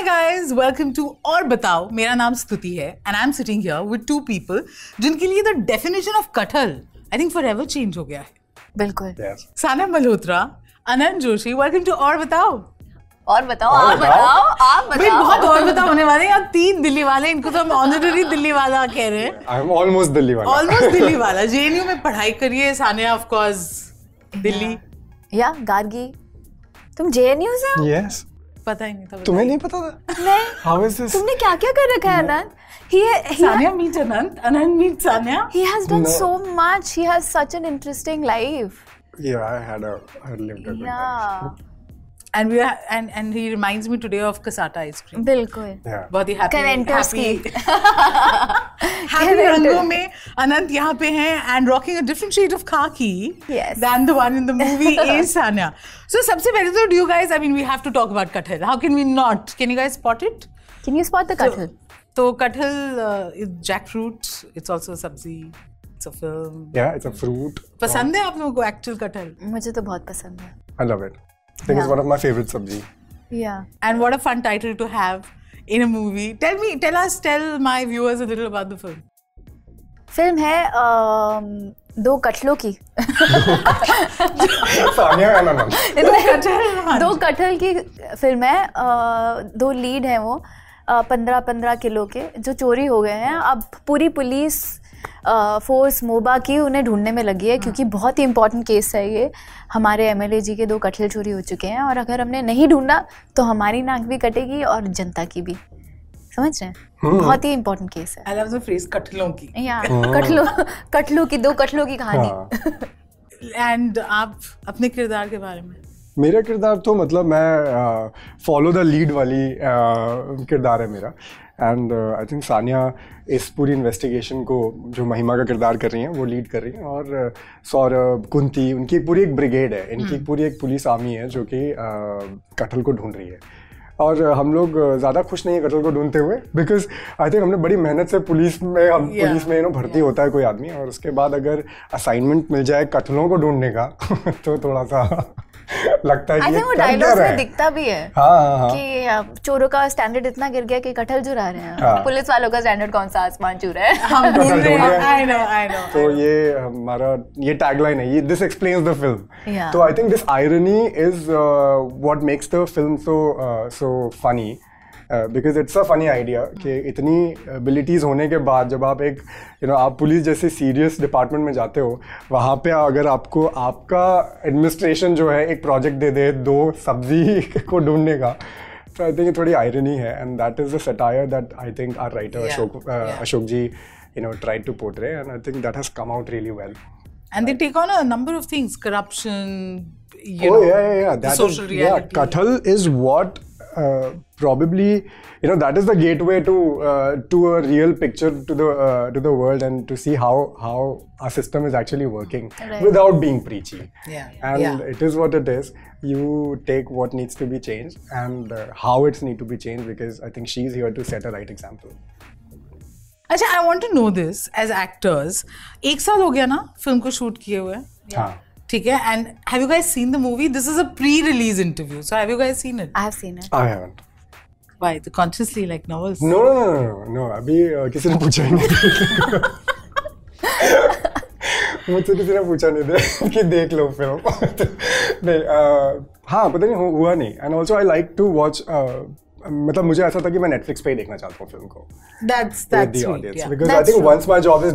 Hi guys, welcome to और बताओ। मेरा नाम स्तुति है and I'm sitting here with two people जिनके लिए the definition of कटहल I think forever change हो गया है। बिल्कुल। साना मल्होत्रा अनंत जोशी वेलकम टू और बताओ। और बताओ आप बताओ। आप भाई बताओ। बहुत और बताओ होने वाले हैं यहाँ तीन दिल्ली वाले इनको तो हम ऑनररी दिल्ली वाला कह रहे हैं। आई एम ऑलमोस्ट दिल्ली वाला। ऑलमोस्ट दिल्ली वाला जेएनयू में पढ़ाई करिए सानिया ऑफ़ कोर्स दिल्ली। या गार्गी। तुम जेएनयू से हो? यस पता ही नहीं था तुम्हें नहीं पता था नहीं हाउ इज़ दिस तुमने क्या क्या कर रखा है Anant he he Sania meet Anant Anant meet Sania he has done No. so much he has such an interesting life Yeah, I had a I had lived a good life. yeah and we are and and he reminds me today of Kasata ice cream बिल्कुल Yeah. बहुत ही happy happy रंगों में अनंत यहाँ पे हैं and rocking a different shade of khaki Yes. than the one in the movie is Sanya. So सबसे पहले तो do you guys I mean we have to talk about कटहल. How can we not? Can you guys spot it? can you spot the कटहल तो कटहल uh, is jackfruit. It's also a sabzi. It's a film. Yeah, it's a fruit. पसंद है आप लोगों को actual कटहल? मुझे तो बहुत पसंद है I love it. I think yeah. it's one of my favorite sabji. या And what a fun title to have in a movie. Tell me, tell us, tell my viewers a little about the film. फ़िल्म है um, दो कटलों की दो कटहल की film है दो लीड हैं वो पंद्रह पंद्रह किलो के जो चोरी हो गए हैं अब पूरी पुलिस अ, फोर्स मोबा की उन्हें ढूँढने में लगी है क्योंकि बहुत ही इंपॉर्टेंट केस है ये। हमारे एमएलए जी के दो कटहल चोरी हो चुके हैं और अगर हमने नहीं ढूंढा तो हमारी नाक भी कटेगी और जनता की भी। समझ रहे हैं? बहुत ही इंपॉर्टेंट केस है। I love the phrase कटहलों की. या कटलो कटलों की दो कटलों की कहानी। एंड आप अपने किरदार के बारे में. मेरा किरदार तो मतलब मैं फॉलो द लीड वाली uh, किरदार है मेरा। एंड आई थिंक सानिया इस पूरी इन्वेस्टिगेशन को जो महिमा का किरदार कर रही हैं वो लीड कर रही हैं। और uh, सौरभ कुंती उनकी एक पूरी एक ब्रिगेड है। इनकी पूरी एक पुलिस आर्मी है जो कि uh, कटहल को ढूंढ रही है। और हम लोग ज़्यादा खुश नहीं है कटल को ढूंढते हुए बिकॉज़ आई थिंक हमने बड़ी मेहनत से पुलिस में हम Yeah. पुलिस में यू नो भर्ती yeah. होता है कोई आदमी और उसके बाद अगर असाइनमेंट मिल जाए कटलों को ढूँढने का तो थोड़ा सा लगता है कि वो रहा में दिखता भी है हाँ हाँ हाँ कि चोरों का स्टैंडर्ड इतना गिर गया कि कटहल चुरा रहे हैं हाँ। पुलिस वालों का स्टैंडर्ड कौन सा आसमान चुर रहा है हम ढूंढ रहे हैं. I know, I know. तो ये हमारा ये टैगलाइन है ये दिस एक्सप्लेन्स द फ़िल्म तो I think this irony is what makes the film so so funny because it's a funny idea कि इतनी एबिलिटीज होने के बाद जब आप एक यू you नो know, आप पुलिस जैसे सीरियस डिपार्टमेंट में जाते हो वहाँ पे अगर आपको आपका एडमिनिस्ट्रेशन जो है एक प्रोजेक्ट दे दे दो सब्ज़ी को ढूँढने का तो आई थिंक थोड़ी आयरनी है and that is the satire that I think our writer Ashok Ashok ji you know try to portray and I think that has come out really well and they take on number of things corruption oh know, yeah, yeah, yeah. That is, yeah. Kathal is what uh, probably you know that is the gateway to uh, to a real picture to the uh, to the world and to see how how our system is actually working Right. without being preachy Yeah, and yeah. it is what it is you take what needs to be changed and uh, how it's need to be changed because i think she's here to set a right example अच्छा I want to know this as actors एक साल हो गया ना film को shoot किए हुए हाँ ठीक है? And have you guys seen the movie this is a pre release interview so have you guys seen it I have seen it. I haven't. Why consciously like novels No, no, no, no, no, no. अभी uh, किसी ने पूछा ही नहीं। मुझसे किसी ने पूछा नहीं था कि देख लो फ़िल्म। नहीं uh, हाँ पता नहीं हुआ नहीं। And also I like to watch मतलब मुझे ऐसा था कि मैं नेटफ्लिक्स पे ही देखना चाहता हूँ फ़िल्म को। That's that's the sweet audience या because I That's think true. once my job is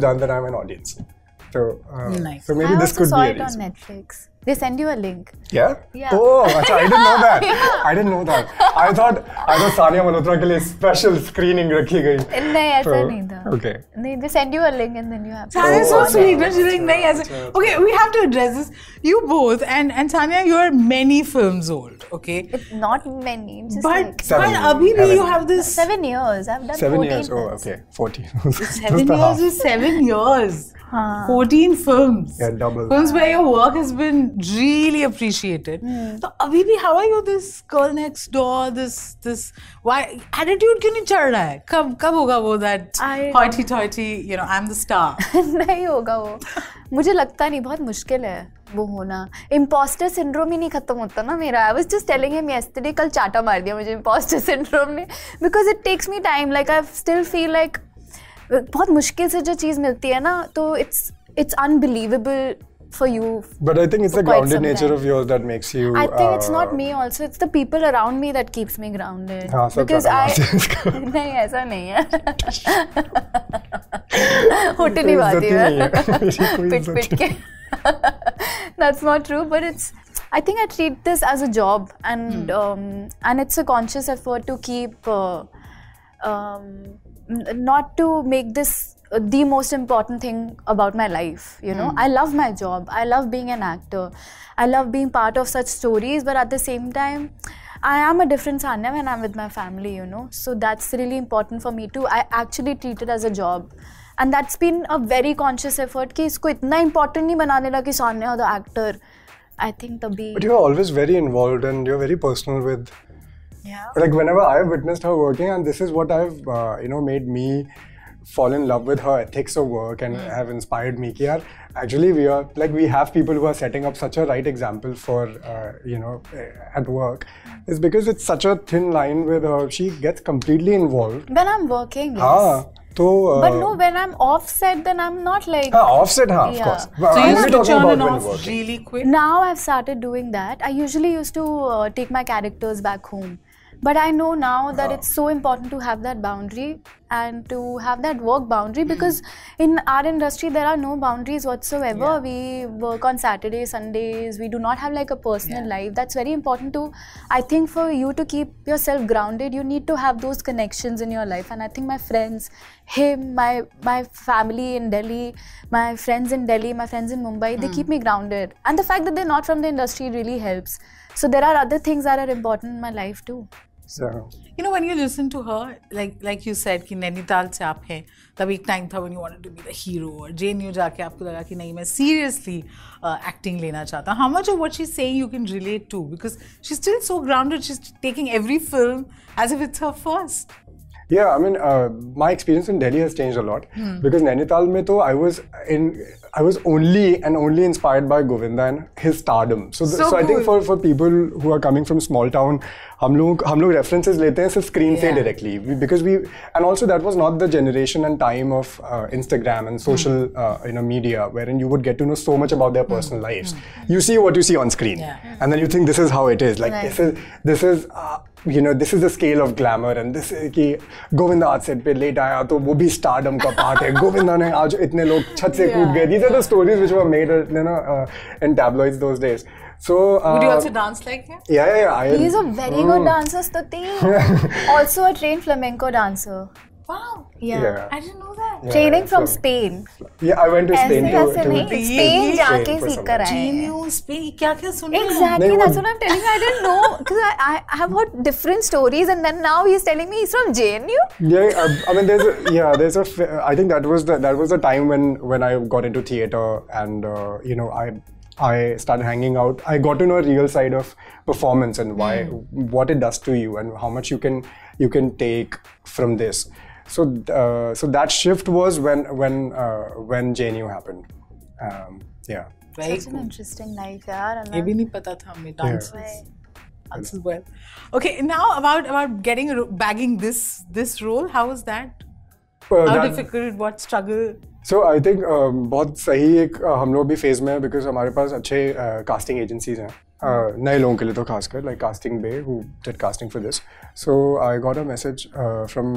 done, then I'm an audience. So, uh, Nice. so maybe I this also could saw be it on reason. Netflix They send you a link. Yeah? Yeah. Oh, acha, I didn't know that. I didn't know that. I thought I thought Sania Malhotra के लिए special screening रखी गई. नहीं ऐसा तो- नहीं था Okay. नहीं they send you a link and then you have to Sanya is so Oh, sweet. okay. No, she's like, nahi, aise. Okay, we have to address this. You both, and and Sanya, you're many films old, okay? It's not many it's just But like Seven. but abhi bhi Seven. you have this seven years I've done Seven 14 years. Oh, films. okay. Fourteen. seven years is seven years. Fourteen films. Yeah, double. Films where your work has been really appreciated. So abhi bhi, how are you this girl next door? This this why attitude क्यों नहीं चढ़ रहा है? कब कब होगा वो that hoity toity? You know, I'm the star. नहीं होगा वो मुझे लगता नहीं बहुत मुश्किल है वो होना इम्पोस्टर सिंड्रोम ही नहीं खत्म होता ना मेरा I was just telling him yesterday कल चाटा मार दिया मुझे इम्पोस्टर सिंड्रोम ने because it takes me time like I still feel like बहुत मुश्किल से जो चीज़ मिलती है ना तो it's it's unbelievable For you But I think it's the For quite grounded some nature time. of yours that makes you. I think it's uh, not me also. It's the people around me that keeps me grounded. हाँ, सब because चाटा I मारते हैं इसको। नहीं ऐसा नहीं है होट नहीं पाती इज्जत ही नहीं है। मैं मेरी कोई पिट इज्जत पिट के that's not true but it's i think i treat this as a job and um, and it's a conscious effort to keep uh, um, n- not to make this uh, the most important thing about my life you know i love my job i love being an actor i love being part of such stories but at the same time I am a different Sanya when I'm with my family, you know. So that's really important for me too. I actually treat it as a job. And that's been a very conscious effort कि इसको इतना important नहीं बनाने लगा कि Sanya the actor. I think तभी But you're always very involved and you're very personal with Yeah. like whenever I've witnessed her working, and this is what I've uh, you know made me fall in love with her ethics of work and have inspired me. कि यार actually we are like we have people who are setting up such a right example for uh, you know eh, at work. Is because it's such a thin line with her. She gets completely involved. when I'm working. Yes. हाँ तो uh, But no, when I'm offset, then I'm not like. हाँ offset हाँ of Yeah. course. So I'm you only have to talking turn about it when off you're working. really quick. Now I've started doing that. I usually used to uh, take my characters back home. But I know now that it's so important to have that boundary and to have that work boundary hmm. because in our industry there are no boundaries whatsoever. We work on Saturdays, Sundays. We do not have like a personal life. That's very important to, I think, for you to keep yourself grounded. You need to have those connections in your life. And I think my friends, him, my my family in Delhi, my friends in Delhi, my friends in Mumbai, they hmm. keep me grounded. And the fact that they're not from the industry really helps. So there are other things that are important in my life too. So, You know, when you listen to her, like like you said कि नैनीताल से आप हैं तब एक time था when you wanted to be the hero और जे you जाके आपको लगा कि नहीं मैं seriously uh, acting लेना चाहता how much of what she's saying you can relate to because she's still so grounded she's taking every film as if it's her first Yeah, I mean, uh, my experience in Delhi has changed a lot because Nainital mein to I was in, I was only and only inspired by Govinda and his stardom. So, the, So so, I think cool. for for people who are coming from small town, हम लोग हम लोग references लेते हैं सिर्फ screen से Yeah. directly We- because we and also that was not the generation and time of uh, Instagram and social uh, you know media wherein you would get to know so much about their personal lives. You see what you see on screen, Yeah. and then you think this is how it is. Like Right. this is this is Uh, you know this is the scale of glamour and this is कि गोविंदा आज set पे late आया तो वो भी stardom का part है गोविंदा ने आज इतने लोग छत से कूद गए are the stories which were made you know uh, in tabloids those days so uh, would you also dance like him yeah yeah, yeah I, He is a very Mm. good dancer, Stuti. also a trained flamenco dancer. wow Yeah. yeah, I didn't know that yeah, Training from so- Spain. yeah I went to ऐसे Spain to, वैसे to नहीं to- Spain ये- जाके Spain for सीख some कर आए Jane, हैं you speak क्या क्या सुन रहे हैं Exactly, नहीं, that's वो- what I'm telling you. I didn't know because I, I, I have heard different stories, and then now he's telling me he's from JNU. Yeah, uh, I mean, there's a, yeah, there's a. f- I think that was the that was the time when when I got into theater and uh, you know I I started hanging out. I got to know a real side of performance and why what it does to you and how much you can you can take from this. So uh, so that shift was when when uh, when JNU happened. Um, yeah. Very Such an cool. interesting life, यार. ये भी नहीं पता था हमें dances. Dances well. Okay, now about about getting bagging this this role. How was that? Uh, How that- difficult? What struggle? So I think बहुत सही एक uh, हम लोग भी फेज में है बिकॉज हमारे पास अच्छे कास्टिंग एजेंसीज हैं uh, नए लोगों के लिए तो खासकर like casting by who did casting for this so I got a message from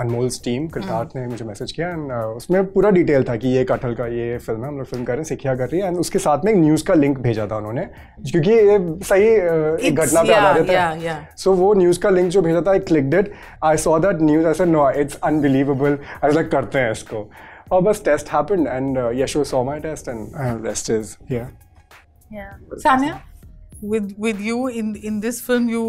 Anmol's team Kritarth ने मुझे मैसेज किया एंड उसमें पूरा डिटेल था कि ये कटहल का ये फ़िल्म है हम लोग फ़िल्म कर रहे हैं सिखिया कर रही है एंड उसके साथ में एक न्यूज़ का लिंक भेजा था उन्होंने क्योंकि ये सही uh, एक घटना पे आधारित है सो वो न्यूज़ का लिंक जो भेजा था I click it I saw that news ऐसे no it's unbelievable I like करते हैं इसको. और बस test happened and Yasho saw my test and rest is here Yeah. Sanya, with with you in in this film, you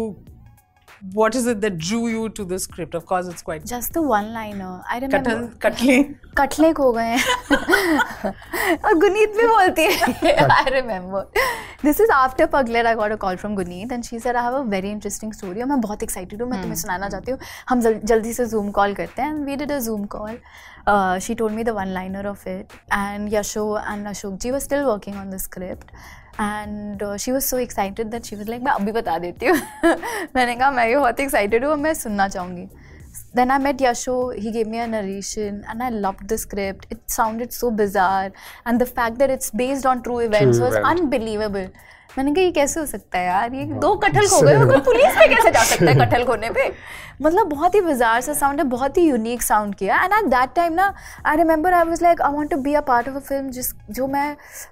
what is it that drew you to the script? Of course, it's quite Just the one liner. I remember. कटल कटले. कटले खो गए हैं और गुनीत भी बोलती है I remember this is after Pagglait I got a call from Guneet and she said I have a very interesting story और मैं बहुत एक्साइटेड हूँ मैं तुम्हें सुनाना चाहती हूँ हम जल, जल्दी से जूम कॉल करते हैं and we did a Zoom call she told me the one liner of it and Yasho and Ashok ji were still working on the script And she was so excited that she was like मैं अभी बता देती हूँ. मैंने कहा, मैं भी बहुत एक्साइटेड हूँ मैं सुनना चाहूँगी. Then I met Yasho. He gave me a narration, and I loved the script. It sounded so bizarre, and the fact that it's based on true events True was event. unbelievable. मैंने कहा ये कैसे हो सकता है यार ये दो कटहल खो गए कोई पुलिस पे कैसे जा सकता है कटहल खोने पे मतलब बहुत ही बिजार सा साउंड है बहुत ही यूनिक साउंड किया एंड एट दैट टाइम ना I remember I was like I want to be a part of a film जिस जो मैं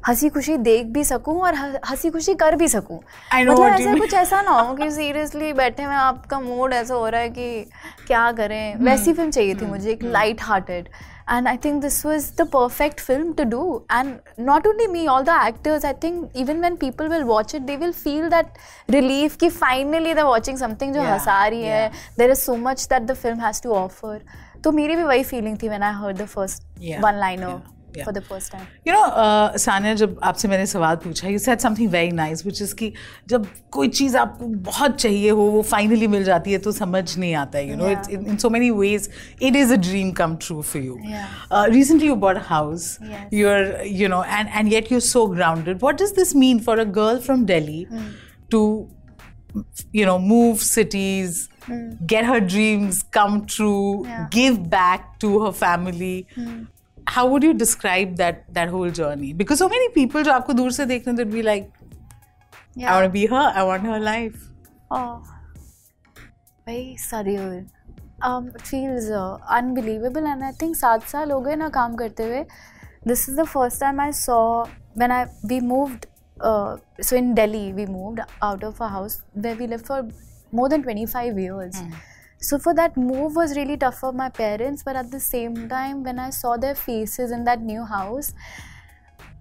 हँसी खुशी देख भी सकूँ और हँसी खुशी कर भी सकूँ मतलब ऐसा कुछ ऐसा ना हो कि सीरियसली बैठे में आपका मूड ऐसा हो रहा है कि क्या करें Hmm. वैसी फ़िल्म चाहिए थी मुझे एक light hearted and I think this was the perfect film to do and not only me all the actors I think even when people will watch it they will feel that relief कि finally the watching something जो हंसा रही है. There is so much that the film has to offer तो मेरी भी वही feeling थी when I heard the first one liner first you you know Sania आपसे मैंने सवाल पूछा you said something very nice which is कि जब कोई चीज़ आपको बहुत चाहिए हो वो फाइनली मिल जाती है तो समझ नहीं आता you know it's in so many ways it is a dream come true for you recently you bought house you you know and and yet you so grounded what is this mean for a girl from Delhi to you know move cities get her dreams come true give back to her family how would you describe that that whole journey because so many people जो आपको दूर से देखने they'd be like I want to be her I want her life Oh, very surreal. Um, it feels uh, unbelievable, and I think सात साल हो गए ना काम करते हुए. This is the first time I saw when I we moved. Uh, so in Delhi, we moved out of a house where we lived for more than 25 years. So for that move was really tough for my parents, but at the same time, when I saw their faces in that new house,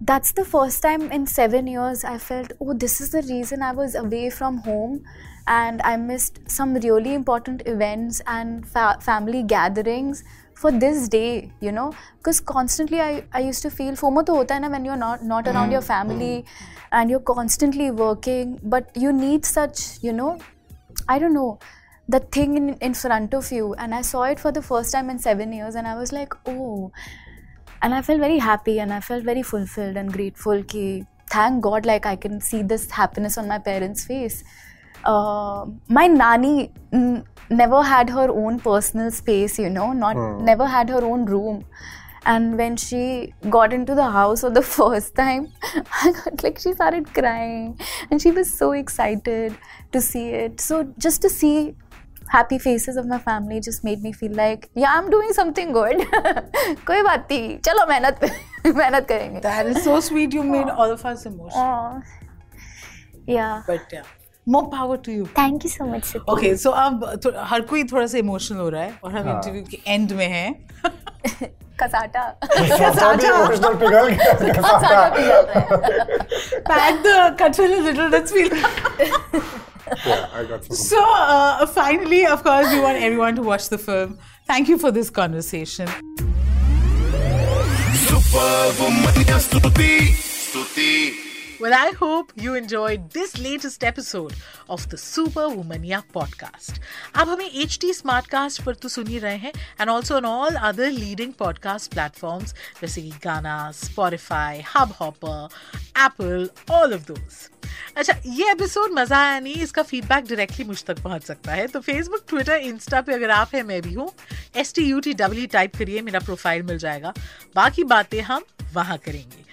that's the first time in seven years I felt, oh, this is the reason I was away from home and I missed some really important events and fa- family gatherings for this day, you know. Because constantly I, I used to feel FOMO to hota hai na when you're not, not around mm-hmm. your family and you're constantly working, but you need such, you know, I don't know, the thing in, in front of you. And I saw it for the first time in seven years and I was like, oh, and I felt very happy and I felt very fulfilled and grateful ki thank God like I can see this happiness on my parents' face. Uh, my nani n- never had her own personal space, you know, not never had her own room. And when she got into the house for the first time, I got like she started crying and she was so excited to see it. So just to see happy faces of my family just made me feel like yeah i'm doing something good कोई बात नहीं चलो मेहनत मेहनत करेंगे that is so sweet you made all of us emotional yeah but yeah more power to you thank you so much Siti. okay so अब हर कोई थोड़ा सा इमोशनल हो रहा है और हम इंटरव्यू के एंड में हैं कसाटा इमोशनल पिघल गया कसाटा पिघल रहा है pack the cutfil a little let's feel I got some. So, uh, finally, of course, we want everyone to watch the film. Thank you for this conversation. Superwoman स्तुति स्तुति Well, I hope you enjoyed this latest episode of the Super Womania podcast. आप हमें H T Smartcast पर तो सुन ही रहे हैं and also on all other leading podcast platforms जैसे कि Gaana Spotify Hubhopper Apple all of those अच्छा ये एपिसोड मज़ा आया नहीं, इसका फीडबैक डायरेक्टली मुझ तक पहुँच सकता है। तो फेसबुक ट्विटर इंस्टा पे अगर आप है, मैं भी हूँ। S T U T W type करिए, मेरा प्रोफ़ाइल मिल जाएगा। बाकी बातें हम वहाँ करेंगे।